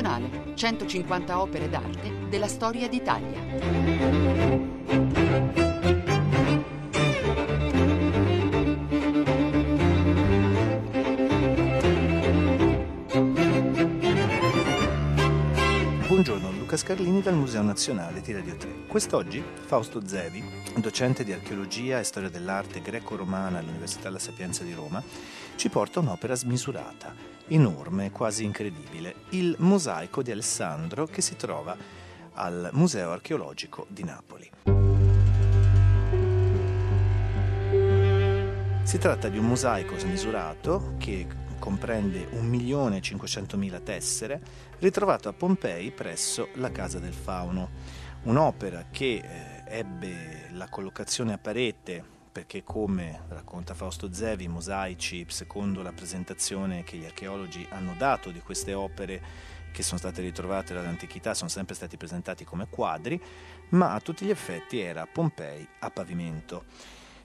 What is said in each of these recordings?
Nazionale, 150 opere d'arte della storia d'Italia. Buongiorno, Luca Scarlini dal Museo Nazionale di Radio 3. Quest'oggi Fausto Zevi, docente di archeologia e storia dell'arte greco-romana all'Università La Sapienza di Roma, ci porta un'opera smisurata, enorme, quasi incredibile, il mosaico di Alessandro che si trova al Museo archeologico di Napoli. Si tratta di un mosaico smisurato che comprende 1.500.000 tessere, ritrovato a Pompei presso la Casa del Fauno. Un'opera che eh, ebbe la collocazione a parete perché come racconta Fausto Zevi, i mosaici, secondo la presentazione che gli archeologi hanno dato di queste opere che sono state ritrovate dall'antichità, sono sempre stati presentati come quadri, ma a tutti gli effetti era Pompei a pavimento.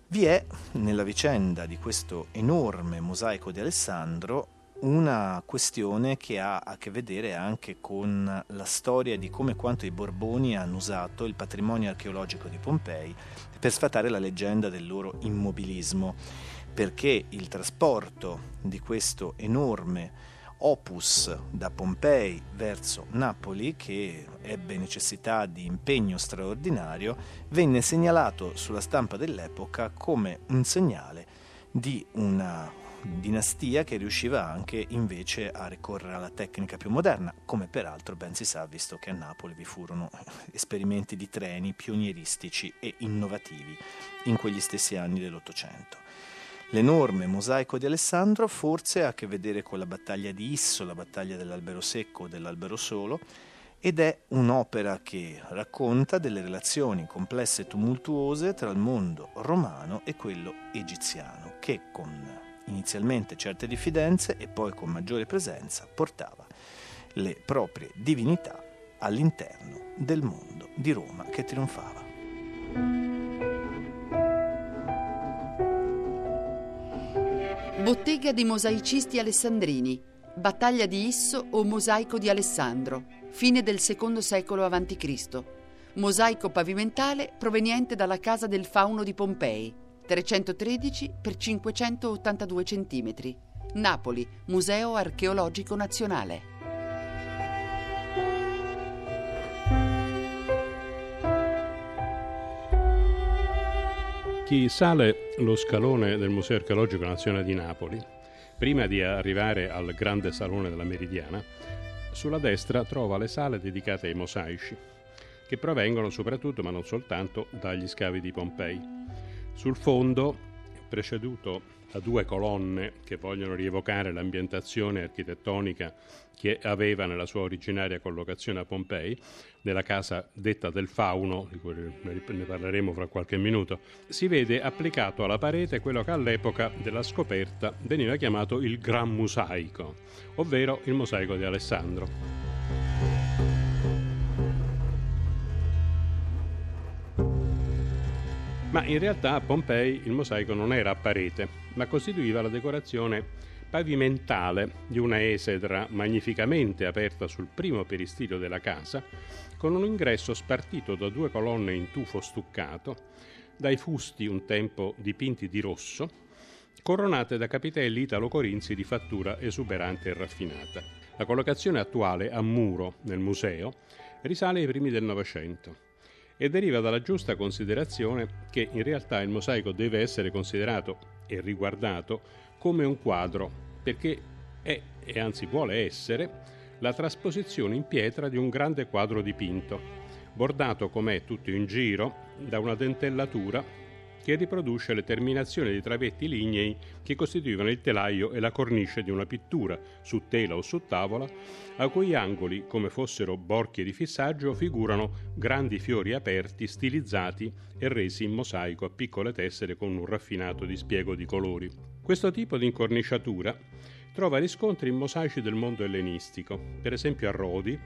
Vi è nella vicenda di questo enorme mosaico di Alessandro una questione che ha a che vedere anche con la storia di come e quanto i Borboni hanno usato il patrimonio archeologico di Pompei per sfatare la leggenda del loro immobilismo, perché il trasporto di questo enorme opus da Pompei verso Napoli, che ebbe necessità di impegno straordinario, venne segnalato sulla stampa dell'epoca come un segnale di una dinastia che riusciva anche invece a ricorrere alla tecnica più moderna, come peraltro ben si sa visto che a Napoli vi furono esperimenti di treni pionieristici e innovativi in quegli stessi anni dell'Ottocento. L'enorme mosaico di Alessandro forse ha a che vedere con la battaglia di Isso, la battaglia dell'albero secco o dell'albero solo, ed è un'opera che racconta delle relazioni complesse e tumultuose tra il mondo romano e quello egiziano, che con inizialmente certe diffidenze e poi con maggiore presenza portava le proprie divinità all'interno del mondo di Roma che trionfava. Bottega di mosaicisti alessandrini, battaglia di Isso o mosaico di Alessandro, fine del secondo secolo a.C. Mosaico pavimentale proveniente dalla casa del fauno di Pompei, 313 x 582 cm. Napoli, Museo Archeologico Nazionale. Chi sale lo scalone del Museo Archeologico Nazionale di Napoli, prima di arrivare al grande salone della Meridiana, sulla destra trova le sale dedicate ai mosaici, che provengono soprattutto, ma non soltanto, dagli scavi di Pompei. Sul fondo, preceduto da due colonne che vogliono rievocare l'ambientazione architettonica che aveva nella sua originaria collocazione a Pompei, nella casa detta del Fauno, di cui ne parleremo fra qualche minuto, si vede applicato alla parete quello che all'epoca della scoperta veniva chiamato il Gran Mosaico, ovvero il mosaico di Alessandro. Ma in realtà a Pompei il mosaico non era a parete, ma costituiva la decorazione pavimentale di una esedra magnificamente aperta sul primo peristilio della casa, con un ingresso spartito da due colonne in tufo stuccato, dai fusti un tempo dipinti di rosso, coronate da capitelli italo-corinzi di fattura esuberante e raffinata. La collocazione attuale a muro nel museo risale ai primi del Novecento e deriva dalla giusta considerazione che in realtà il mosaico deve essere considerato e riguardato come un quadro, perché è, e anzi vuole essere, la trasposizione in pietra di un grande quadro dipinto, bordato com'è tutto in giro da una dentellatura che riproduce le terminazioni dei travetti lignei che costituivano il telaio e la cornice di una pittura, su tela o su tavola, a cui angoli, come fossero borchie di fissaggio, figurano grandi fiori aperti, stilizzati e resi in mosaico a piccole tessere con un raffinato dispiego di colori. Questo tipo di incorniciatura trova riscontri in mosaici del mondo ellenistico, per esempio a Rodi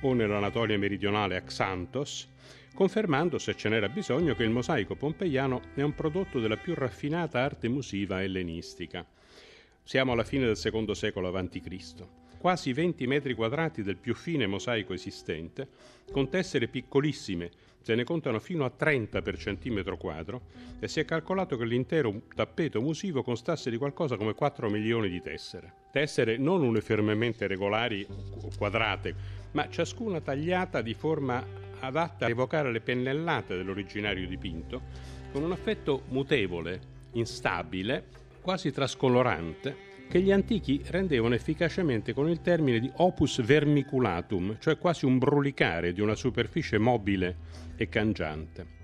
o nell'Anatolia meridionale a Xanthos, confermando, se ce n'era bisogno, che il mosaico pompeiano è un prodotto della più raffinata arte musiva ellenistica. Siamo alla fine del secondo secolo a.C. quasi 20 metri quadrati del più fine mosaico esistente, con tessere piccolissime, se ne contano fino a 30 per centimetro quadro, e si è calcolato che l'intero tappeto musivo constasse di qualcosa come 4 milioni di tessere. Tessere non uniformemente regolari o quadrate, ma ciascuna tagliata di forma adatta a evocare le pennellate dell'originario dipinto, con un effetto mutevole, instabile, quasi trascolorante, che gli antichi rendevano efficacemente con il termine di opus vermiculatum, cioè quasi un brulicare di una superficie mobile e cangiante.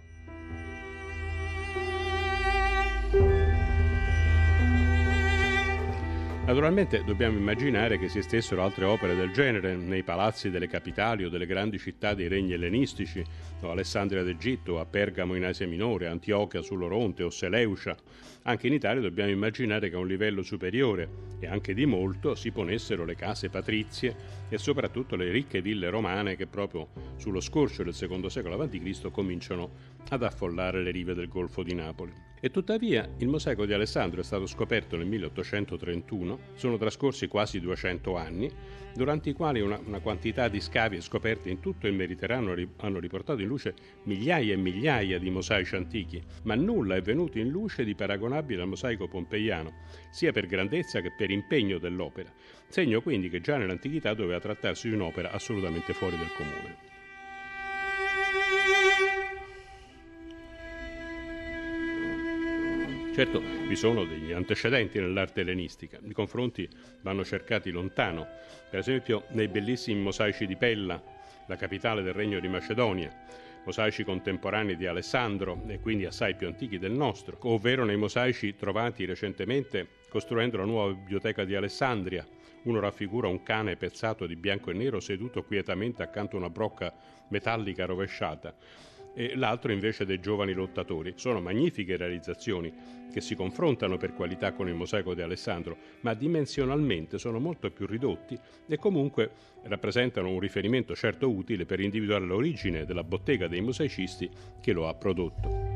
Naturalmente dobbiamo immaginare che esistessero altre opere del genere nei palazzi delle capitali o delle grandi città dei regni ellenistici, o Alessandria d'Egitto, a Pergamo in Asia Minore, Antiochia sull'Oronte o Seleucia. Anche in Italia dobbiamo immaginare che a un livello superiore, e anche di molto, si ponessero le case patrizie e soprattutto le ricche ville romane che proprio sullo scorcio del secondo secolo a.C. cominciano ad affollare le rive del Golfo di Napoli. E tuttavia il mosaico di Alessandro è stato scoperto nel 1831, sono trascorsi quasi 200 anni, durante i quali una, una quantità di scavi e scoperte in tutto il Mediterraneo hanno riportato in luce migliaia e migliaia di mosaici antichi, ma nulla è venuto in luce di paragonabile al mosaico pompeiano, sia per grandezza che per impegno dell'opera, segno quindi che già nell'antichità doveva trattarsi di un'opera assolutamente fuori del comune. Certo, vi sono degli antecedenti nell'arte ellenistica, i confronti vanno cercati lontano, per esempio nei bellissimi mosaici di Pella, la capitale del regno di Macedonia, mosaici contemporanei di Alessandro e quindi assai più antichi del nostro, ovvero nei mosaici trovati recentemente costruendo la nuova biblioteca di Alessandria. Uno raffigura un cane pezzato di bianco e nero seduto quietamente accanto a una brocca metallica rovesciata e l'altro invece dei giovani lottatori. Sono magnifiche realizzazioni che si confrontano per qualità con il mosaico di Alessandro, ma dimensionalmente sono molto più ridotti e comunque rappresentano un riferimento certo utile per individuare l'origine della bottega dei mosaicisti che lo ha prodotto.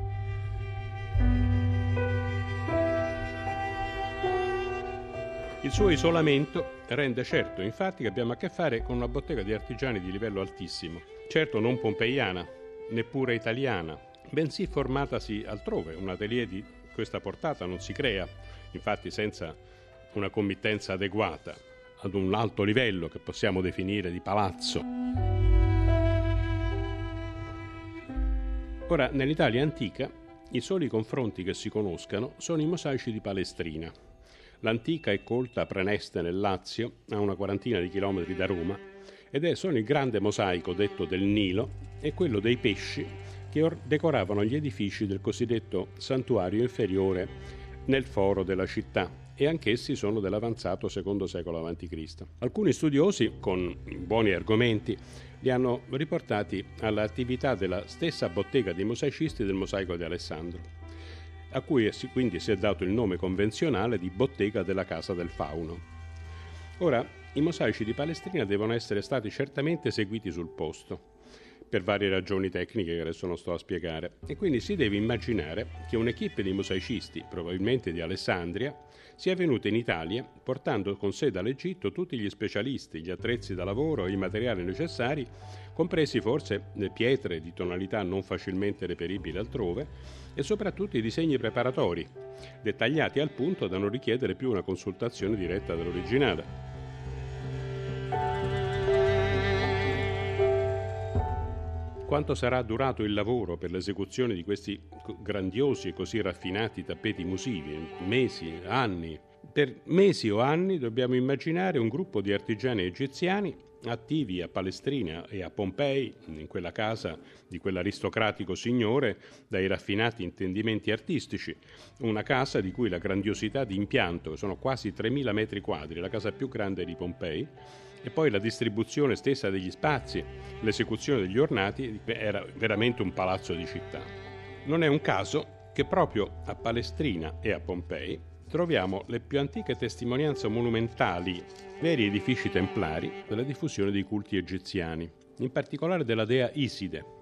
Il suo isolamento rende certo infatti che abbiamo a che fare con una bottega di artigiani di livello altissimo, certo non pompeiana, neppure italiana, bensì formatasi altrove. Un atelier di questa portata non si crea, infatti senza una committenza adeguata ad un alto livello che possiamo definire di palazzo. Ora, nell'Italia antica, i soli confronti che si conoscano sono i mosaici di Palestrina. L'antica e colta Preneste nel Lazio, a una quarantina di chilometri da Roma, ed è solo il grande mosaico detto del Nilo e quello dei pesci che decoravano gli edifici del cosiddetto santuario inferiore nel foro della città e anch'essi sono dell'avanzato secondo secolo a.C. Alcuni studiosi, con buoni argomenti, li hanno riportati all'attività della stessa bottega dei mosaicisti del mosaico di Alessandro, a cui quindi si è dato il nome convenzionale di bottega della casa del fauno. Ora, i mosaici di Palestrina devono essere stati certamente eseguiti sul posto, per varie ragioni tecniche che adesso non sto a spiegare. E quindi si deve immaginare che un'equipe di mosaicisti, probabilmente di Alessandria, sia venuta in Italia portando con sé dall'Egitto tutti gli specialisti, gli attrezzi da lavoro e i materiali necessari, compresi forse pietre di tonalità non facilmente reperibili altrove e soprattutto i disegni preparatori, dettagliati al punto da non richiedere più una consultazione diretta dell'originale. Quanto sarà durato il lavoro per l'esecuzione di questi grandiosi e così raffinati tappeti musivi? Mesi, anni? Per mesi o anni dobbiamo immaginare un gruppo di artigiani egiziani attivi a Palestrina e a Pompei, in quella casa di quell'aristocratico signore, dai raffinati intendimenti artistici, una casa di cui la grandiosità di impianto, sono quasi 3.000 metri quadri, la casa più grande di Pompei, e poi la distribuzione stessa degli spazi, l'esecuzione degli ornati era veramente un palazzo di città. Non è un caso che proprio a Palestrina e a Pompei troviamo le più antiche testimonianze monumentali, veri edifici templari della diffusione dei culti egiziani, in particolare della dea Iside,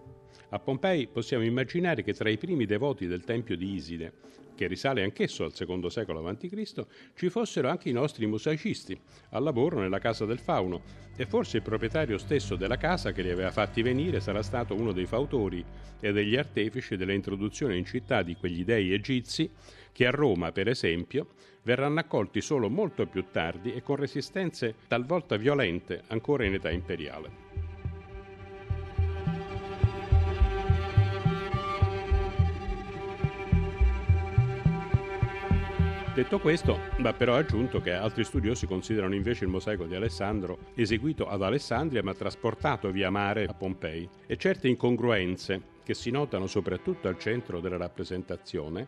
A Pompei possiamo immaginare che tra i primi devoti del Tempio di Iside, che risale anch'esso al secondo secolo a.C., ci fossero anche i nostri mosaicisti, al lavoro nella casa del fauno, e forse il proprietario stesso della casa che li aveva fatti venire sarà stato uno dei fautori e degli artefici dell'introduzione in città di quegli dei egizi che a Roma, per esempio, verranno accolti solo molto più tardi e con resistenze talvolta violente ancora in età imperiale. Detto questo, va però aggiunto che altri studiosi considerano invece il mosaico di Alessandro eseguito ad Alessandria ma trasportato via mare a Pompei e certe incongruenze che si notano soprattutto al centro della rappresentazione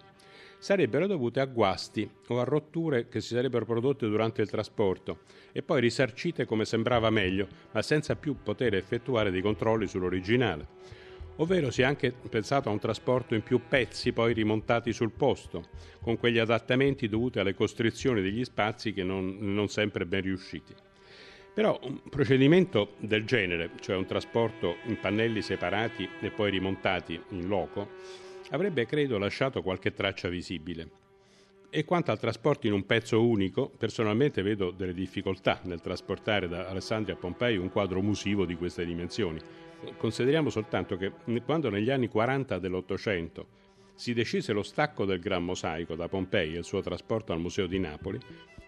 sarebbero dovute a guasti o a rotture che si sarebbero prodotte durante il trasporto e poi risarcite come sembrava meglio, ma senza più poter effettuare dei controlli sull'originale ovvero si è anche pensato a un trasporto in più pezzi poi rimontati sul posto, con quegli adattamenti dovuti alle costrizioni degli spazi che non, non sempre ben riusciti. Però un procedimento del genere, cioè un trasporto in pannelli separati e poi rimontati in loco, avrebbe credo lasciato qualche traccia visibile. E quanto al trasporto in un pezzo unico, personalmente vedo delle difficoltà nel trasportare da Alessandria a Pompei un quadro musivo di queste dimensioni, Consideriamo soltanto che quando negli anni 40 dell'Ottocento si decise lo stacco del Gran Mosaico da Pompei e il suo trasporto al Museo di Napoli,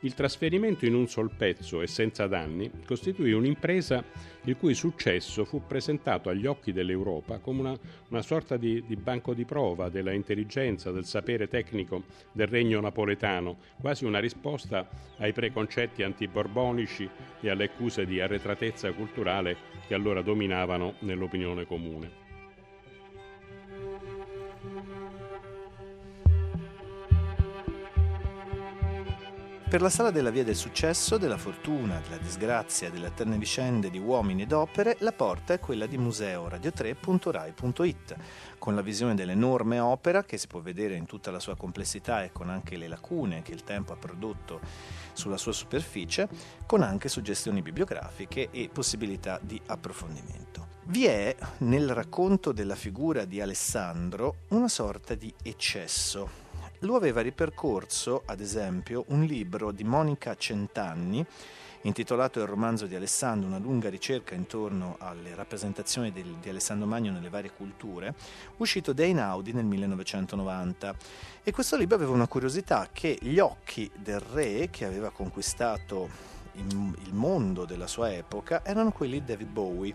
il trasferimento in un sol pezzo e senza danni costituì un'impresa il cui successo fu presentato agli occhi dell'Europa come una, una sorta di, di, banco di prova della intelligenza, del sapere tecnico del regno napoletano, quasi una risposta ai preconcetti antiborbonici e alle accuse di arretratezza culturale che allora dominavano nell'opinione comune. Per la sala della via del successo, della fortuna, della disgrazia, delle eterne vicende di uomini ed opere, la porta è quella di museoradio3.rai.it, con la visione dell'enorme opera che si può vedere in tutta la sua complessità e con anche le lacune che il tempo ha prodotto sulla sua superficie, con anche suggestioni bibliografiche e possibilità di approfondimento. Vi è nel racconto della figura di Alessandro una sorta di eccesso lo aveva ripercorso, ad esempio, un libro di Monica Centanni, intitolato Il romanzo di Alessandro, una lunga ricerca intorno alle rappresentazioni del, di Alessandro Magno nelle varie culture, uscito da Einaudi nel 1990. E questo libro aveva una curiosità che gli occhi del re che aveva conquistato il mondo della sua epoca erano quelli di David Bowie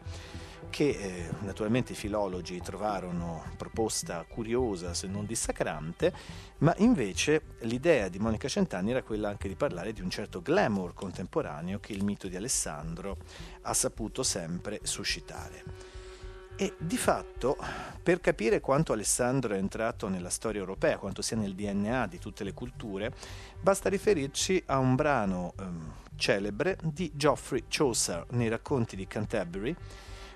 che eh, naturalmente i filologi trovarono proposta curiosa se non dissacrante, ma invece l'idea di Monica Centanni era quella anche di parlare di un certo glamour contemporaneo che il mito di Alessandro ha saputo sempre suscitare. E di fatto, per capire quanto Alessandro è entrato nella storia europea, quanto sia nel DNA di tutte le culture, basta riferirci a un brano ehm, celebre di Geoffrey Chaucer nei racconti di Canterbury,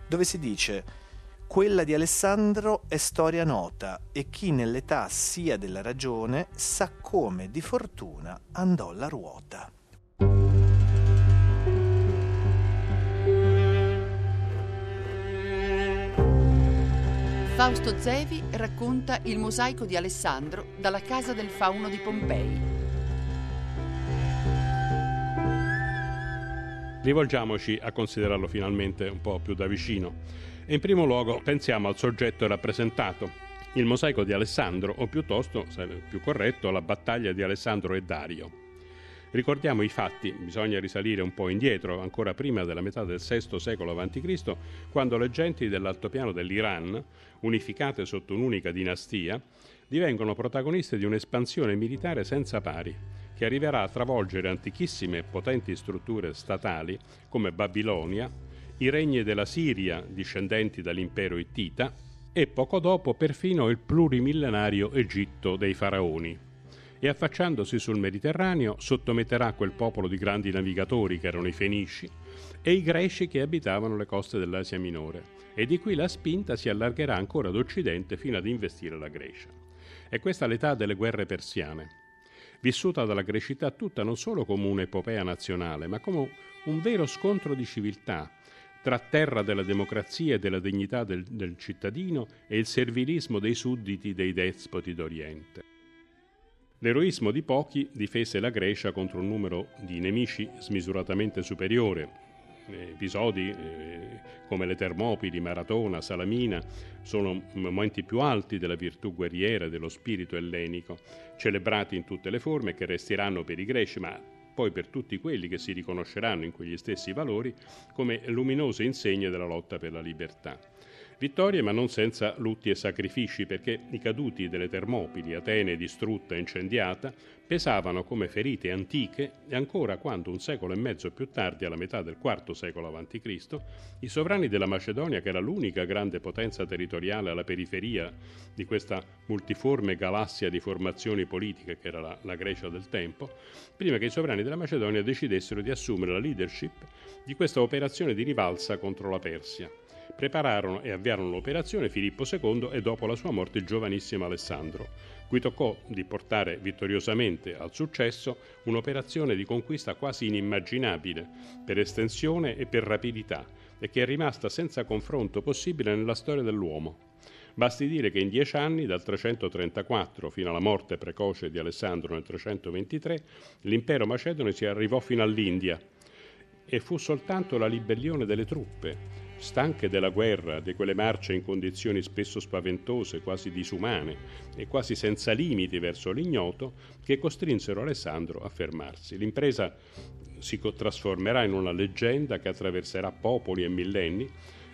dove si dice quella di Alessandro è storia nota e chi nell'età sia della ragione sa come di fortuna andò la ruota. Fausto Zevi racconta il mosaico di Alessandro dalla casa del fauno di Pompei. Rivolgiamoci a considerarlo finalmente un po' più da vicino. In primo luogo pensiamo al soggetto rappresentato, il mosaico di Alessandro, o piuttosto, sarebbe più corretto, la battaglia di Alessandro e Dario. Ricordiamo i fatti, bisogna risalire un po' indietro, ancora prima della metà del VI secolo a.C., quando le genti dell'altopiano dell'Iran, unificate sotto un'unica dinastia, divengono protagoniste di un'espansione militare senza pari, che arriverà a travolgere antichissime e potenti strutture statali come Babilonia, i regni della Siria discendenti dall'impero ittita e poco dopo perfino il plurimillenario Egitto dei faraoni. E affacciandosi sul Mediterraneo sottometterà quel popolo di grandi navigatori che erano i Fenici e i Greci che abitavano le coste dell'Asia Minore, e di qui la spinta si allargherà ancora ad occidente fino ad investire la Grecia. È questa l'età delle guerre persiane, vissuta dalla grecità tutta non solo come un'epopea nazionale, ma come un vero scontro di civiltà tra terra della democrazia e della dignità del, del cittadino e il servilismo dei sudditi dei despoti d'Oriente. L'eroismo di pochi difese la Grecia contro un numero di nemici smisuratamente superiore, episodi eh, come le Termopili, Maratona, Salamina sono momenti più alti della virtù guerriera dello spirito ellenico, celebrati in tutte le forme che resteranno per i greci, ma poi per tutti quelli che si riconosceranno in quegli stessi valori come luminose insegne della lotta per la libertà. Vittorie ma non senza lutti e sacrifici perché i caduti delle Termopili, Atene distrutta e incendiata, pesavano come ferite antiche e ancora quando un secolo e mezzo più tardi, alla metà del IV secolo a.C., i sovrani della Macedonia, che era l'unica grande potenza territoriale alla periferia di questa multiforme galassia di formazioni politiche che era la, la Grecia del tempo, prima che i sovrani della Macedonia decidessero di assumere la leadership di questa operazione di rivalsa contro la Persia prepararono e avviarono l'operazione Filippo II e dopo la sua morte il giovanissimo Alessandro, cui toccò di portare vittoriosamente al successo un'operazione di conquista quasi inimmaginabile per estensione e per rapidità e che è rimasta senza confronto possibile nella storia dell'uomo. Basti dire che in dieci anni, dal 334 fino alla morte precoce di Alessandro nel 323, l'impero macedone si arrivò fino all'India e fu soltanto la ribellione delle truppe stanche della guerra, di quelle marce in condizioni spesso spaventose, quasi disumane e quasi senza limiti verso l'ignoto, che costrinsero Alessandro a fermarsi. L'impresa si trasformerà in una leggenda che attraverserà popoli e millenni,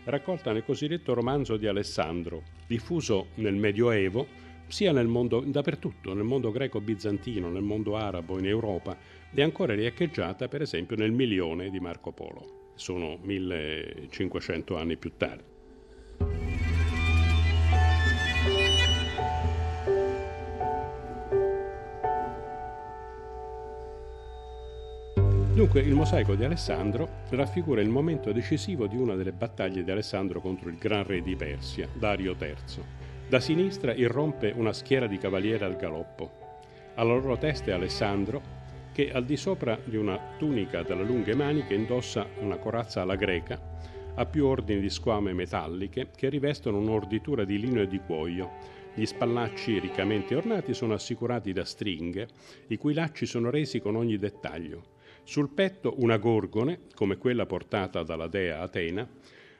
raccolta nel cosiddetto romanzo di Alessandro, diffuso nel Medioevo sia nel mondo, dappertutto, nel mondo greco-bizantino, nel mondo arabo, in Europa, e ancora riecheggiata per esempio nel Milione di Marco Polo sono 1500 anni più tardi. Dunque il mosaico di Alessandro raffigura il momento decisivo di una delle battaglie di Alessandro contro il gran re di Persia, Dario III. Da sinistra irrompe una schiera di cavalieri al galoppo. Alla loro testa è Alessandro che al di sopra di una tunica dalle lunghe maniche indossa una corazza alla greca, ha più ordini di squame metalliche che rivestono un'orditura di lino e di cuoio. Gli spallacci riccamente ornati sono assicurati da stringhe, i cui lacci sono resi con ogni dettaglio. Sul petto una gorgone, come quella portata dalla dea Atena,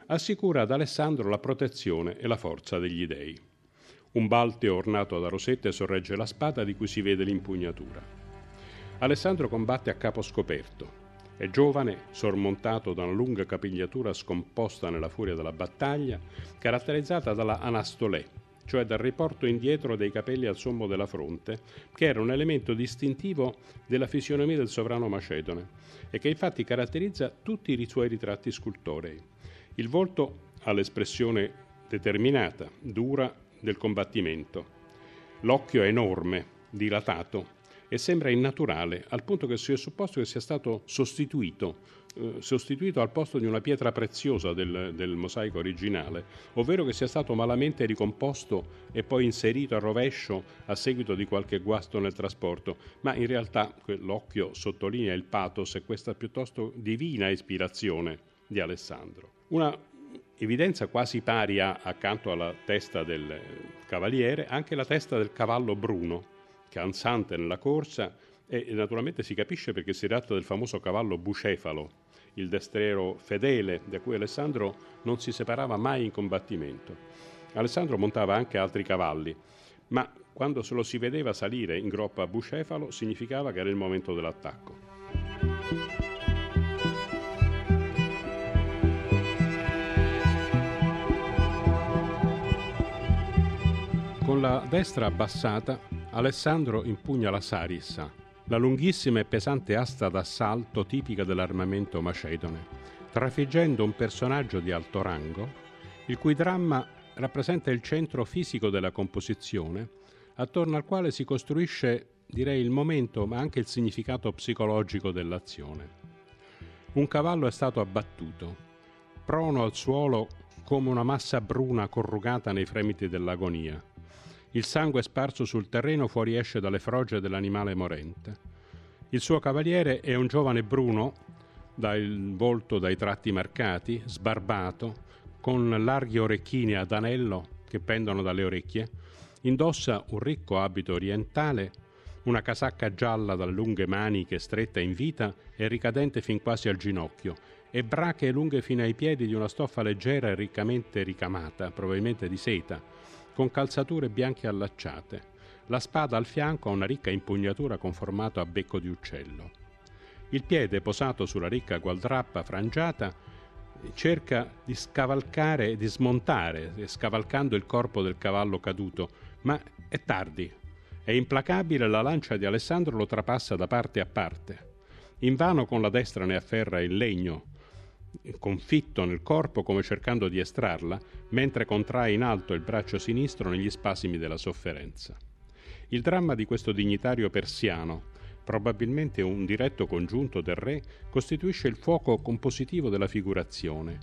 assicura ad Alessandro la protezione e la forza degli dei. Un balteo ornato da rosette sorregge la spada di cui si vede l'impugnatura. Alessandro combatte a capo scoperto. È giovane, sormontato da una lunga capigliatura scomposta nella furia della battaglia, caratterizzata dalla anastolè, cioè dal riporto indietro dei capelli al sommo della fronte, che era un elemento distintivo della fisionomia del sovrano macedone e che infatti caratterizza tutti i suoi ritratti scultorei. Il volto ha l'espressione determinata, dura del combattimento. L'occhio è enorme, dilatato, e sembra innaturale, al punto che si è supposto che sia stato sostituito, eh, sostituito al posto di una pietra preziosa del, del, mosaico originale, ovvero che sia stato malamente ricomposto e poi inserito a rovescio a seguito di qualche guasto nel trasporto, ma in realtà l'occhio sottolinea il pathos e questa piuttosto divina ispirazione di Alessandro. Una evidenza quasi pari a, accanto alla testa del cavaliere, anche la testa del cavallo bruno, cansante nella corsa e naturalmente si capisce perché si tratta del famoso cavallo bucefalo, il destriero fedele da cui Alessandro non si separava mai in combattimento. Alessandro montava anche altri cavalli, ma quando se lo si vedeva salire in groppa a bucefalo significava che era il momento dell'attacco. Con la destra abbassata Alessandro impugna la sarissa, la lunghissima e pesante asta d'assalto tipica dell'armamento macedone, trafiggendo un personaggio di alto rango, il cui dramma rappresenta il centro fisico della composizione, attorno al quale si costruisce, direi, il momento ma anche il significato psicologico dell'azione. Un cavallo è stato abbattuto, prono al suolo come una massa bruna corrugata nei fremiti dell'agonia il sangue sparso sul terreno fuoriesce dalle froge dell'animale morente. Il suo cavaliere è un giovane bruno, dal volto dai tratti marcati, sbarbato, con larghi orecchini ad anello che pendono dalle orecchie, indossa un ricco abito orientale, una casacca gialla dalle lunghe maniche stretta in vita e ricadente fin quasi al ginocchio, e brache lunghe fino ai piedi di una stoffa leggera e riccamente ricamata, probabilmente di seta, con calzature bianche allacciate. La spada al fianco ha una ricca impugnatura con formato a becco di uccello. Il piede posato sulla ricca gualdrappa frangiata cerca di scavalcare e di smontare, scavalcando il corpo del cavallo caduto, ma è tardi. È implacabile, la lancia di Alessandro lo trapassa da parte a parte. Invano con la destra ne afferra il legno, confitto nel corpo come cercando di estrarla, mentre contrae in alto il braccio sinistro negli spasimi della sofferenza. Il dramma di questo dignitario persiano, probabilmente un diretto congiunto del re, costituisce il fuoco compositivo della figurazione,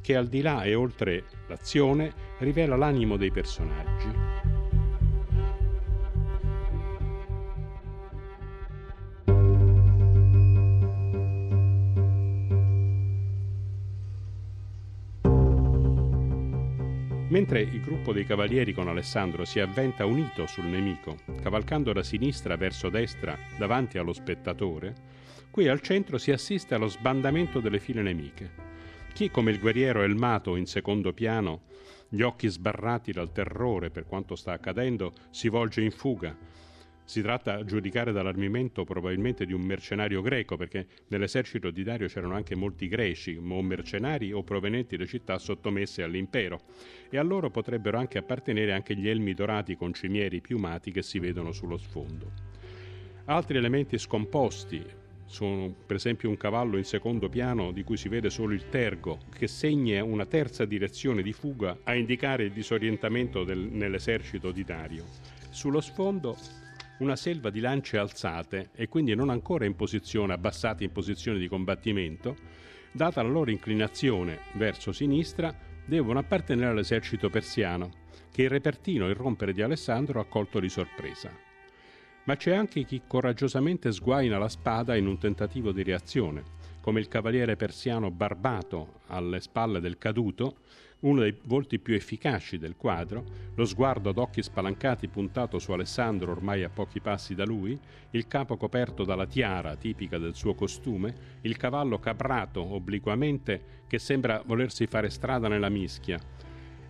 che al di là e oltre l'azione rivela l'animo dei personaggi. Mentre il gruppo dei cavalieri con Alessandro si avventa unito sul nemico, cavalcando da sinistra verso destra davanti allo spettatore, qui al centro si assiste allo sbandamento delle file nemiche. Chi come il guerriero Elmato in secondo piano, gli occhi sbarrati dal terrore per quanto sta accadendo, si volge in fuga, si tratta, a giudicare dall'armamento, probabilmente di un mercenario greco, perché nell'esercito di Dario c'erano anche molti greci, o mercenari o provenienti da città sottomesse all'impero, e a loro potrebbero anche appartenere anche gli elmi dorati con cimieri piumati che si vedono sullo sfondo. Altri elementi scomposti sono per esempio un cavallo in secondo piano di cui si vede solo il tergo, che segna una terza direzione di fuga a indicare il disorientamento del, nell'esercito di Dario. Sullo sfondo una selva di lance alzate e quindi non ancora in posizione, abbassate in posizione di combattimento, data la loro inclinazione verso sinistra, devono appartenere all'esercito persiano, che il repertino irrompere di Alessandro ha colto di sorpresa. Ma c'è anche chi coraggiosamente sguaina la spada in un tentativo di reazione, come il cavaliere persiano barbato alle spalle del caduto, uno dei volti più efficaci del quadro, lo sguardo ad occhi spalancati puntato su Alessandro ormai a pochi passi da lui, il capo coperto dalla tiara tipica del suo costume, il cavallo caprato obliquamente che sembra volersi fare strada nella mischia,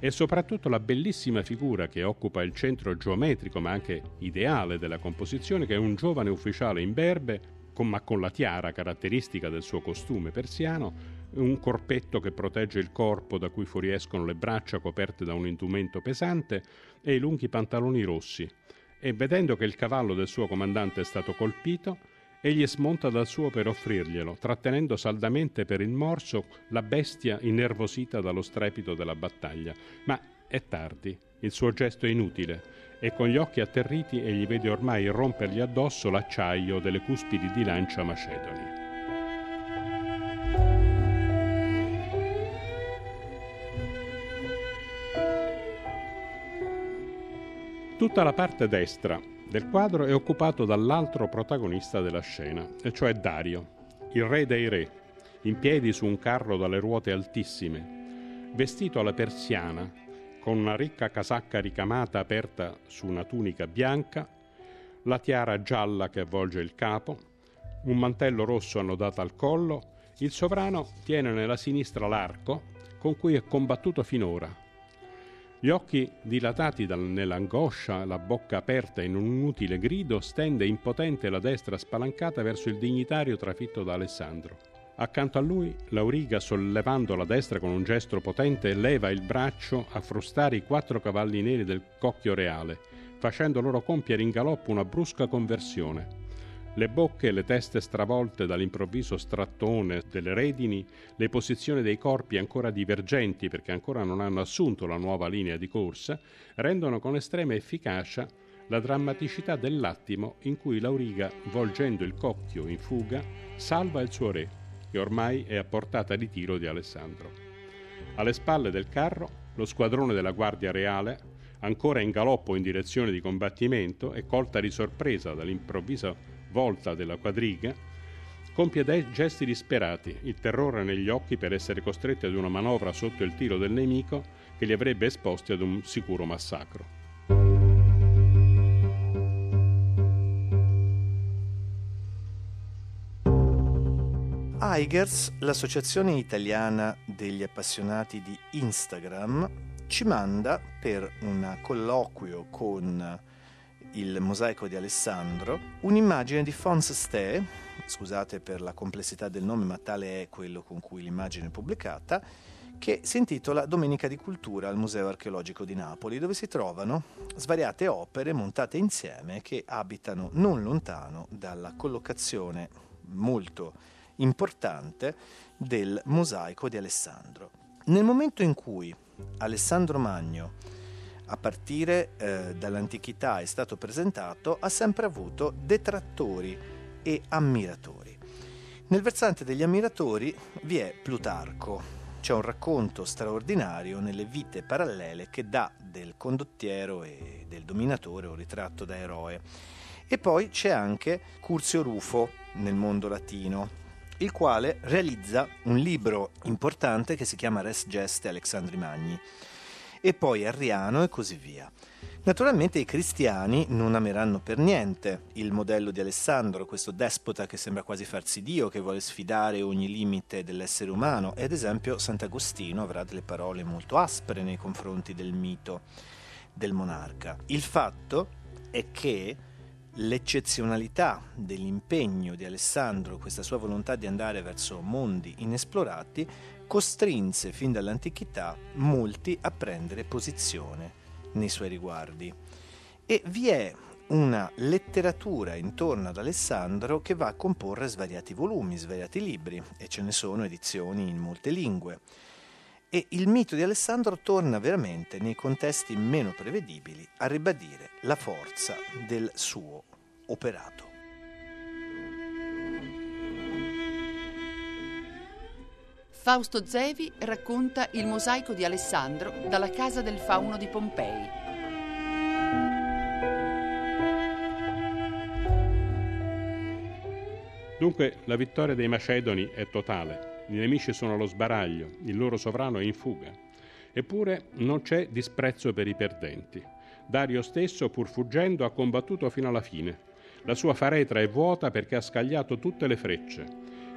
e soprattutto la bellissima figura che occupa il centro geometrico ma anche ideale della composizione, che è un giovane ufficiale imberbe, ma con la tiara caratteristica del suo costume persiano, un corpetto che protegge il corpo da cui fuoriescono le braccia coperte da un indumento pesante e i lunghi pantaloni rossi. E vedendo che il cavallo del suo comandante è stato colpito, egli smonta dal suo per offrirglielo, trattenendo saldamente per il morso la bestia innervosita dallo strepito della battaglia. Ma è tardi, il suo gesto è inutile, e con gli occhi atterriti egli vede ormai rompergli addosso l'acciaio delle cuspidi di lancia macedoni. Tutta la parte destra del quadro è occupato dall'altro protagonista della scena, e cioè Dario, il re dei re, in piedi su un carro dalle ruote altissime, vestito alla persiana, con una ricca casacca ricamata aperta su una tunica bianca, la tiara gialla che avvolge il capo, un mantello rosso annodato al collo, il sovrano tiene nella sinistra l'arco con cui è combattuto finora gli occhi dilatati dal, nell'angoscia, la bocca aperta in un inutile grido, stende impotente la destra spalancata verso il dignitario trafitto da Alessandro. Accanto a lui, Lauriga, sollevando la destra con un gesto potente, leva il braccio a frustare i quattro cavalli neri del cocchio reale, facendo loro compiere in galoppo una brusca conversione. Le bocche e le teste stravolte dall'improvviso strattone delle redini, le posizioni dei corpi ancora divergenti perché ancora non hanno assunto la nuova linea di corsa, rendono con estrema efficacia la drammaticità dell'attimo in cui Lauriga, volgendo il cocchio in fuga, salva il suo re, che ormai è a portata di tiro di Alessandro. Alle spalle del carro, lo squadrone della Guardia Reale, ancora in galoppo in direzione di combattimento e colta di sorpresa dall'improvviso volta della quadriga, compie dei gesti disperati, il terrore negli occhi per essere costretti ad una manovra sotto il tiro del nemico che li avrebbe esposti ad un sicuro massacro. Eigers, l'associazione italiana degli appassionati di Instagram, ci manda per un colloquio con il mosaico di Alessandro un'immagine di Fons Ste, scusate per la complessità del nome, ma tale è quello con cui l'immagine è pubblicata, che si intitola Domenica di Cultura al Museo Archeologico di Napoli, dove si trovano svariate opere montate insieme che abitano non lontano dalla collocazione molto importante del mosaico di Alessandro. Nel momento in cui Alessandro Magno, a partire eh, dall'antichità, è stato presentato, ha sempre avuto detrattori e ammiratori. Nel versante degli ammiratori vi è Plutarco. C'è un racconto straordinario nelle vite parallele che dà del condottiero e del dominatore un ritratto da eroe. E poi c'è anche Curzio Rufo nel mondo latino, il quale realizza un libro importante che si chiama Res Geste Alexandri Magni, e poi Arriano e così via. Naturalmente i cristiani non ameranno per niente il modello di Alessandro, questo despota che sembra quasi farsi Dio, che vuole sfidare ogni limite dell'essere umano, e ad esempio Sant'Agostino avrà delle parole molto aspre nei confronti del mito del monarca. Il fatto è che L'eccezionalità dell'impegno di Alessandro, questa sua volontà di andare verso mondi inesplorati, costrinse fin dall'antichità molti a prendere posizione nei suoi riguardi. E vi è una letteratura intorno ad Alessandro che va a comporre svariati volumi, svariati libri, e ce ne sono edizioni in molte lingue. E il mito di Alessandro torna veramente nei contesti meno prevedibili a ribadire la forza del suo operato. Fausto Zevi racconta il mosaico di Alessandro dalla casa del fauno di Pompei. Dunque la vittoria dei Macedoni è totale, i nemici sono allo sbaraglio, il loro sovrano è in fuga. Eppure non c'è disprezzo per i perdenti. Dario stesso, pur fuggendo, ha combattuto fino alla fine la sua faretra è vuota perché ha scagliato tutte le frecce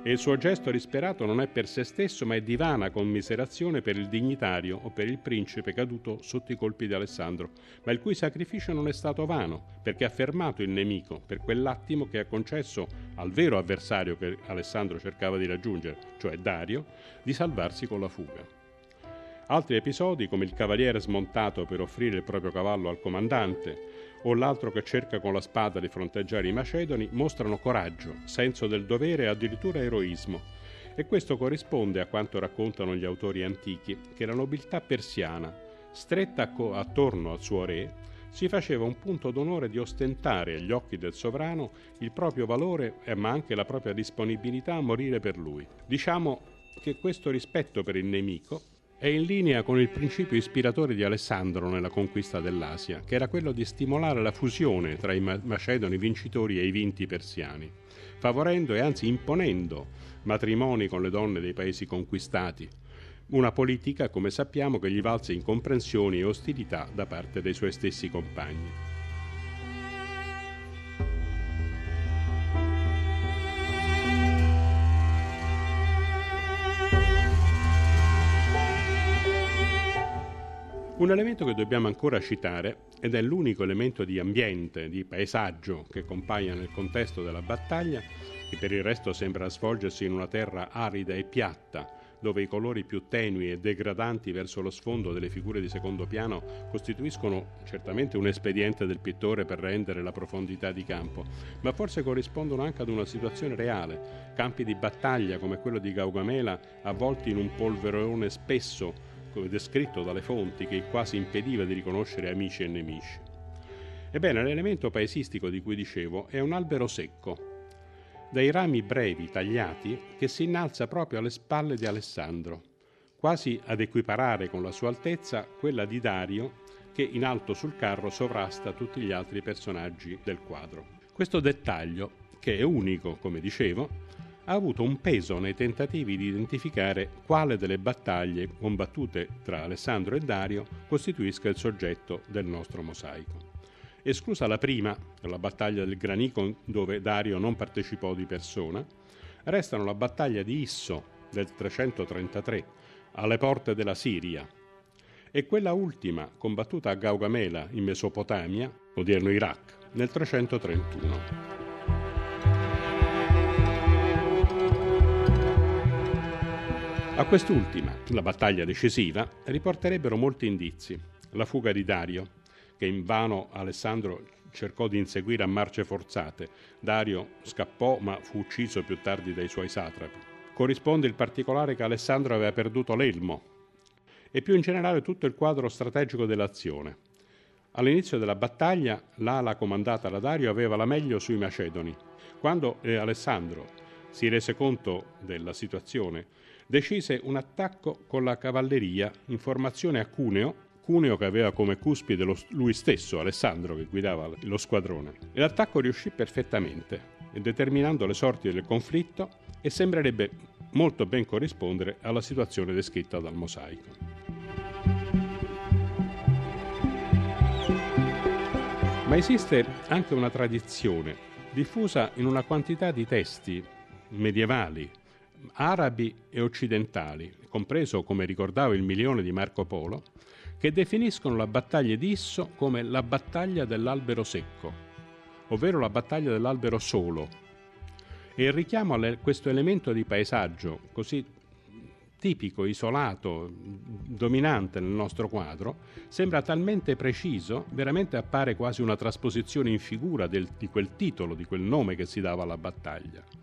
e il suo gesto disperato non è per se stesso ma è di vana commiserazione per il dignitario o per il principe caduto sotto i colpi di Alessandro, ma il cui sacrificio non è stato vano perché ha fermato il nemico per quell'attimo che ha concesso al vero avversario che Alessandro cercava di raggiungere, cioè Dario, di salvarsi con la fuga. Altri episodi, come il cavaliere smontato per offrire il proprio cavallo al comandante, o l'altro che cerca con la spada di fronteggiare i macedoni, mostrano coraggio, senso del dovere e addirittura eroismo. E questo corrisponde a quanto raccontano gli autori antichi, che la nobiltà persiana, stretta attorno al suo re, si faceva un punto d'onore di ostentare agli occhi del sovrano il proprio valore ma anche la propria disponibilità a morire per lui. Diciamo che questo rispetto per il nemico è in linea con il principio ispiratore di Alessandro nella conquista dell'Asia, che era quello di stimolare la fusione tra i macedoni vincitori e i vinti persiani, favorendo e anzi imponendo matrimoni con le donne dei paesi conquistati, una politica, come sappiamo, che gli valse incomprensioni e ostilità da parte dei suoi stessi compagni. Un elemento che dobbiamo ancora citare, ed è l'unico elemento di ambiente, di paesaggio che compaia nel contesto della battaglia, che per il resto sembra svolgersi in una terra arida e piatta, dove i colori più tenui e degradanti verso lo sfondo delle figure di secondo piano costituiscono certamente un espediente del pittore per rendere la profondità di campo, ma forse corrispondono anche ad una situazione reale, campi di battaglia come quello di Gaugamela avvolti in un polverone spesso descritto dalle fonti che quasi impediva di riconoscere amici e nemici. Ebbene, l'elemento paesistico di cui dicevo è un albero secco, dai rami brevi tagliati che si innalza proprio alle spalle di Alessandro, quasi ad equiparare con la sua altezza quella di Dario che in alto sul carro sovrasta tutti gli altri personaggi del quadro. Questo dettaglio, che è unico, come dicevo, ha avuto un peso nei tentativi di identificare quale delle battaglie combattute tra Alessandro e Dario costituisca il soggetto del nostro mosaico. Esclusa la prima, la battaglia del Granico dove Dario non partecipò di persona, restano la battaglia di Isso del 333 alle porte della Siria e quella ultima combattuta a Gaugamela in Mesopotamia, odierno Iraq, nel 331. A quest'ultima, la battaglia decisiva, riporterebbero molti indizi. La fuga di Dario, che invano Alessandro cercò di inseguire a marce forzate. Dario scappò ma fu ucciso più tardi dai suoi satrapi. Corrisponde il particolare che Alessandro aveva perduto l'elmo e più in generale tutto il quadro strategico dell'azione. All'inizio della battaglia l'ala comandata da Dario aveva la meglio sui Macedoni. Quando eh, Alessandro si rese conto della situazione, decise un attacco con la cavalleria in formazione a Cuneo Cuneo che aveva come cuspide lo, lui stesso, Alessandro, che guidava lo squadrone. L'attacco riuscì perfettamente, determinando le sorti del conflitto e sembrerebbe molto ben corrispondere alla situazione descritta dal mosaico. Ma esiste anche una tradizione diffusa in una quantità di testi medievali, arabi e occidentali, compreso, come ricordava il milione di Marco Polo, che definiscono la battaglia di Isso come la battaglia dell'albero secco, ovvero la battaglia dell'albero solo. E il richiamo a questo elemento di paesaggio così tipico, isolato, dominante nel nostro quadro, sembra talmente preciso, veramente appare quasi una trasposizione in figura del, di quel titolo, di quel nome che si dava alla battaglia.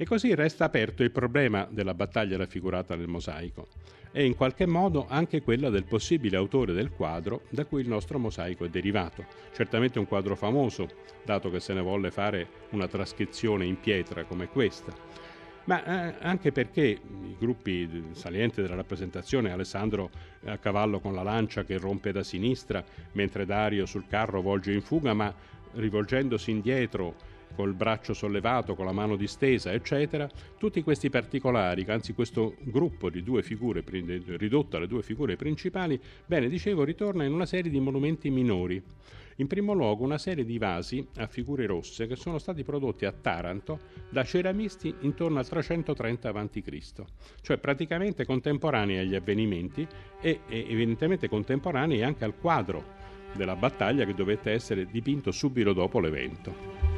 E così resta aperto il problema della battaglia raffigurata nel mosaico e in qualche modo anche quella del possibile autore del quadro da cui il nostro mosaico è derivato. Certamente un quadro famoso, dato che se ne volle fare una trascrizione in pietra come questa, ma eh, anche perché i gruppi salienti della rappresentazione, Alessandro a cavallo con la lancia che rompe da sinistra, mentre Dario sul carro volge in fuga, ma rivolgendosi indietro col braccio sollevato, con la mano distesa, eccetera, tutti questi particolari, anzi questo gruppo di due figure, ridotto alle due figure principali, bene, dicevo, ritorna in una serie di monumenti minori. In primo luogo una serie di vasi a figure rosse che sono stati prodotti a Taranto da ceramisti intorno al 330 a.C., cioè praticamente contemporanei agli avvenimenti e, evidentemente contemporanei anche al quadro della battaglia che dovette essere dipinto subito dopo l'evento.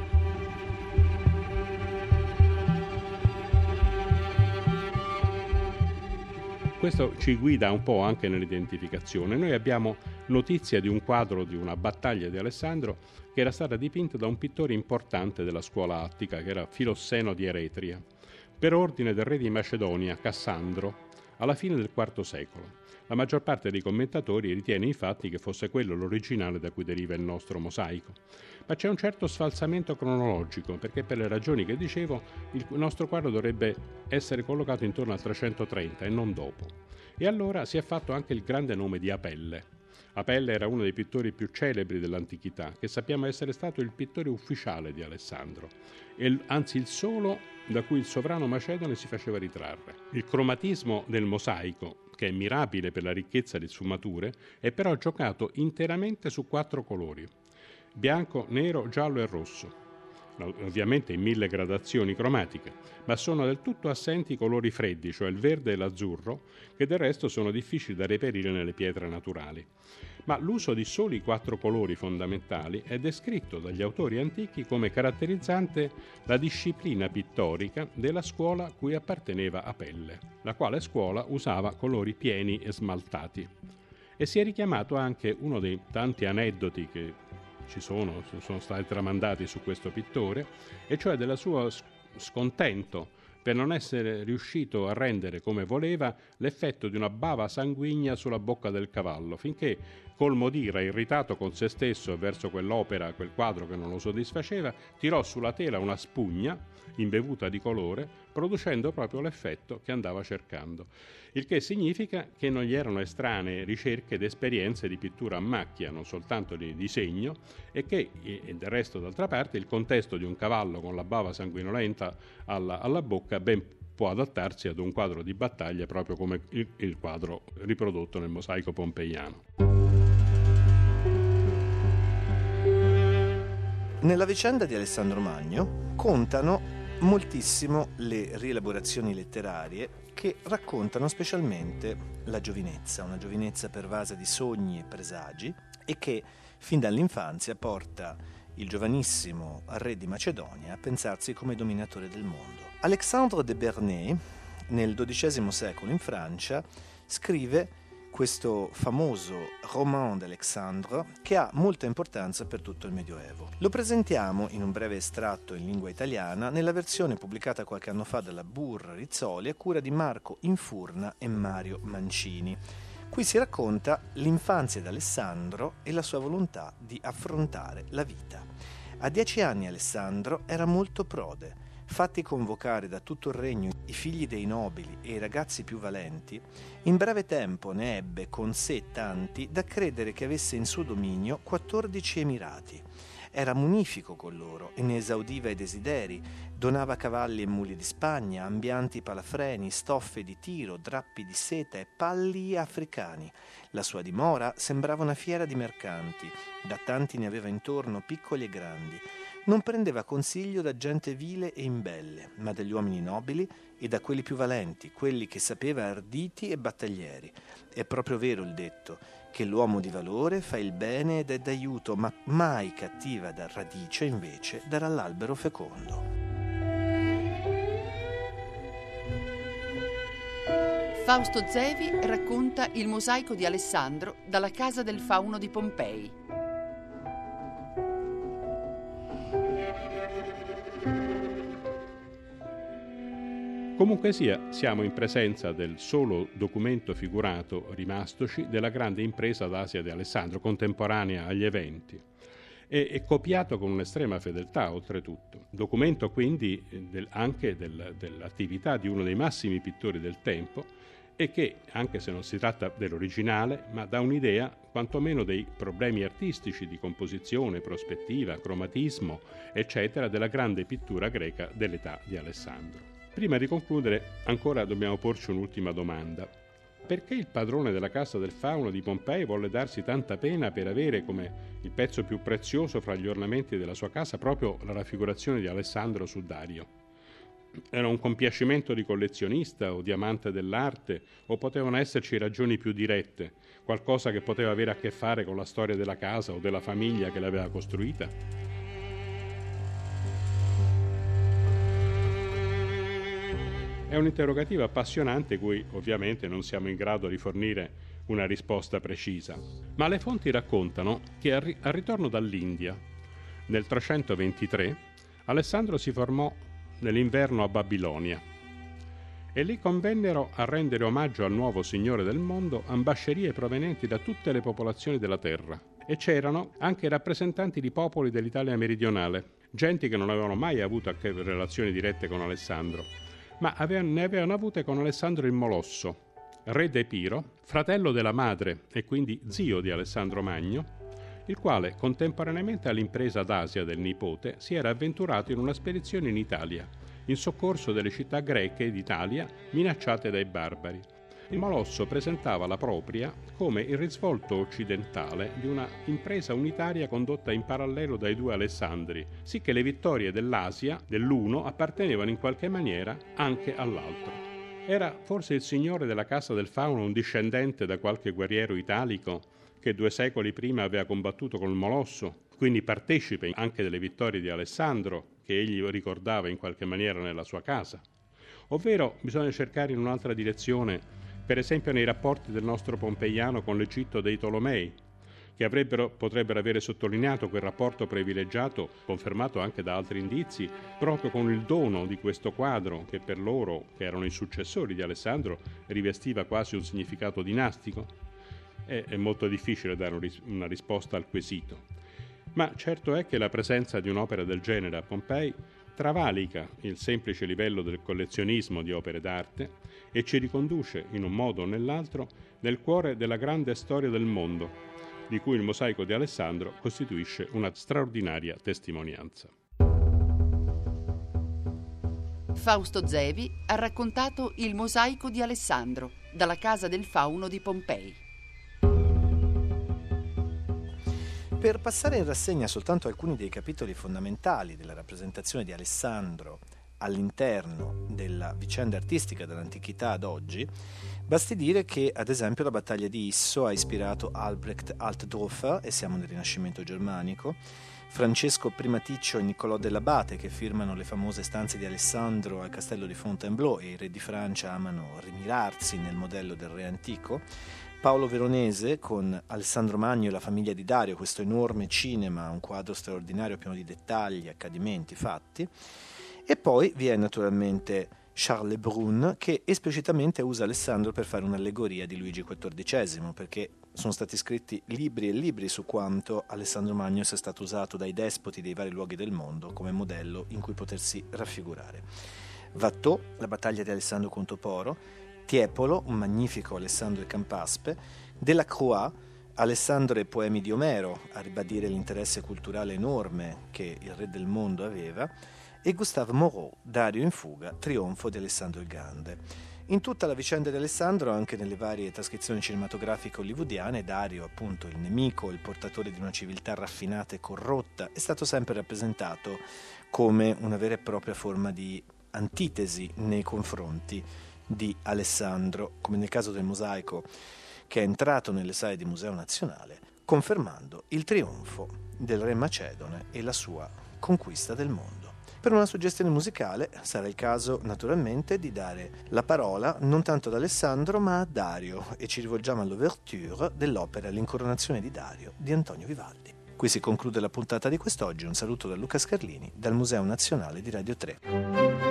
Questo ci guida un po' anche nell'identificazione. Noi abbiamo notizia di un quadro di una battaglia di Alessandro che era stata dipinta da un pittore importante della scuola attica, che era Filosseno di Eretria, per ordine del re di Macedonia, Cassandro, alla fine del IV secolo. La maggior parte dei commentatori ritiene infatti che fosse quello l'originale da cui deriva il nostro mosaico. Ma c'è un certo sfalsamento cronologico, perché per le ragioni che dicevo il nostro quadro dovrebbe essere collocato intorno al 330 e non dopo. E allora si è fatto anche il grande nome di Apelle. Apelle era uno dei pittori più celebri dell'antichità, che sappiamo essere stato il pittore ufficiale di Alessandro, e anzi il solo da cui il sovrano macedone si faceva ritrarre. Il cromatismo del mosaico, che è mirabile per la ricchezza di sfumature, è però giocato interamente su quattro colori: bianco, nero, giallo e rosso ovviamente in mille gradazioni cromatiche, ma sono del tutto assenti i colori freddi, cioè il verde e l'azzurro, che del resto sono difficili da reperire nelle pietre naturali. Ma l'uso di soli quattro colori fondamentali è descritto dagli autori antichi come caratterizzante la disciplina pittorica della scuola cui apparteneva Apelle, la quale scuola usava colori pieni e smaltati. E si è richiamato anche uno dei tanti aneddoti che ci sono, sono stati tramandati su questo pittore, e cioè del suo scontento per non essere riuscito a rendere come voleva l'effetto di una bava sanguigna sulla bocca del cavallo, finché colmo d'ira, irritato con se stesso verso quell'opera, quel quadro che non lo soddisfaceva, tirò sulla tela una spugna imbevuta di colore, producendo proprio l'effetto che andava cercando. Il che significa che non gli erano estranee ricerche ed esperienze di pittura a macchia, non soltanto di disegno, e che, e del resto d'altra parte, il contesto di un cavallo con la bava sanguinolenta alla, alla bocca ben può adattarsi ad un quadro di battaglia proprio come il, il quadro riprodotto nel mosaico pompeiano. Nella vicenda di Alessandro Magno contano moltissimo le rielaborazioni letterarie che raccontano specialmente la giovinezza, una giovinezza pervasa di sogni e presagi e che fin dall'infanzia porta il giovanissimo re di Macedonia a pensarsi come dominatore del mondo. Alexandre de Bernay, nel XII secolo in Francia, scrive questo famoso roman d'Alexandre che ha molta importanza per tutto il Medioevo. Lo presentiamo in un breve estratto in lingua italiana nella versione pubblicata qualche anno fa dalla Burra Rizzoli a cura di Marco Infurna e Mario Mancini. Qui si racconta l'infanzia di Alessandro e la sua volontà di affrontare la vita. A dieci anni Alessandro era molto prode fatti convocare da tutto il regno i figli dei nobili e i ragazzi più valenti, in breve tempo ne ebbe con sé tanti da credere che avesse in suo dominio 14 emirati. Era munifico con loro e ne esaudiva i desideri, donava cavalli e muli di Spagna, ambianti palafreni, stoffe di tiro, drappi di seta e palli africani. La sua dimora sembrava una fiera di mercanti, da tanti ne aveva intorno piccoli e grandi non prendeva consiglio da gente vile e imbelle, ma dagli uomini nobili e da quelli più valenti, quelli che sapeva arditi e battaglieri. È proprio vero il detto, che l'uomo di valore fa il bene ed è d'aiuto, ma mai cattiva da radice invece darà l'albero fecondo. Fausto Zevi racconta il mosaico di Alessandro dalla casa del fauno di Pompei. Comunque sia, siamo in presenza del solo documento figurato rimastoci della grande impresa d'Asia di Alessandro, contemporanea agli eventi, e, copiato con un'estrema fedeltà oltretutto. Documento quindi del, anche del, dell'attività di uno dei massimi pittori del tempo e che, anche se non si tratta dell'originale, ma dà un'idea quantomeno dei problemi artistici di composizione, prospettiva, cromatismo, eccetera, della grande pittura greca dell'età di Alessandro. Prima di concludere, ancora dobbiamo porci un'ultima domanda. Perché il padrone della casa del fauno di Pompei volle darsi tanta pena per avere come il pezzo più prezioso fra gli ornamenti della sua casa proprio la raffigurazione di Alessandro su Dario? Era un compiacimento di collezionista o di amante dell'arte o potevano esserci ragioni più dirette, qualcosa che poteva avere a che fare con la storia della casa o della famiglia che l'aveva costruita? È un interrogativo appassionante cui ovviamente non siamo in grado di fornire una risposta precisa, ma le fonti raccontano che al ritorno dall'India, nel 323, Alessandro si formò nell'inverno a Babilonia e lì convennero a rendere omaggio al nuovo Signore del mondo ambascerie provenienti da tutte le popolazioni della terra e c'erano anche rappresentanti di popoli dell'Italia meridionale, genti che non avevano mai avuto relazioni dirette con Alessandro ma ne avevano avute con Alessandro il Molosso, re d'Epiro, fratello della madre e quindi zio di Alessandro Magno, il quale, contemporaneamente all'impresa d'Asia del nipote, si era avventurato in una spedizione in Italia, in soccorso delle città greche d'Italia minacciate dai barbari. Il Molosso presentava la propria come il risvolto occidentale di una impresa unitaria condotta in parallelo dai due Alessandri, sicché le vittorie dell'Asia, dell'uno, appartenevano in qualche maniera anche all'altro. Era forse il signore della casa del fauno un discendente da qualche guerriero italico che due secoli prima aveva combattuto col Molosso, quindi partecipe anche delle vittorie di Alessandro, che egli ricordava in qualche maniera nella sua casa. Ovvero bisogna cercare in un'altra direzione per esempio nei rapporti del nostro pompeiano con l'Egitto dei Tolomei, che potrebbero avere sottolineato quel rapporto privilegiato, confermato anche da altri indizi, proprio con il dono di questo quadro che per loro, che erano i successori di Alessandro, rivestiva quasi un significato dinastico. è, è molto difficile dare una risposta al quesito. Ma certo è che la presenza di un'opera del genere a Pompei travalica il semplice livello del collezionismo di opere d'arte e ci riconduce, in un modo o nell'altro, nel cuore della grande storia del mondo, di cui il mosaico di Alessandro costituisce una straordinaria testimonianza. Fausto Zevi ha raccontato Il mosaico di Alessandro dalla Casa del Fauno di Pompei. Per passare in rassegna soltanto alcuni dei capitoli fondamentali della rappresentazione di Alessandro all'interno della vicenda artistica dall'antichità ad oggi, basti dire che ad esempio la battaglia di Isso ha ispirato Albrecht Altdorfer, e siamo nel Rinascimento germanico, Francesco Primaticcio e Niccolò dell'Abate che firmano le famose stanze di Alessandro al castello di Fontainebleau e i re di Francia amano rimirarsi nel modello del re antico, Paolo Veronese con Alessandro Magno e la famiglia di Dario, questo enorme cinema, un quadro straordinario pieno di dettagli, accadimenti, fatti. E poi vi è naturalmente Charles Brun che esplicitamente usa Alessandro per fare un'allegoria di Luigi XIV, perché sono stati scritti libri e libri su quanto Alessandro Magno sia stato usato dai despoti dei vari luoghi del mondo come modello in cui potersi raffigurare. Watteau, la battaglia di Alessandro contro Poro, Tiepolo, un magnifico Alessandro Campaspe, Delacroix, Alessandro e poemi di Omero, a ribadire l'interesse culturale enorme che il re del mondo aveva, e Gustave Moreau, Dario in fuga, trionfo di Alessandro il Grande. In tutta la vicenda di Alessandro, anche nelle varie trascrizioni cinematografiche hollywoodiane, Dario, appunto il nemico, il portatore di una civiltà raffinata e corrotta, è stato sempre rappresentato come una vera e propria forma di antitesi nei confronti di Alessandro, come nel caso del mosaico che è entrato nelle sale di Museo Nazionale, confermando il trionfo del re Macedone e la sua conquista del mondo. Per una suggestione musicale sarà il caso naturalmente di dare la parola non tanto ad Alessandro ma a Dario e ci rivolgiamo all'ouverture dell'opera L'incoronazione di Dario di Antonio Vivaldi. Qui si conclude la puntata di quest'oggi, un saluto da Luca Scarlini dal Museo Nazionale di Radio 3.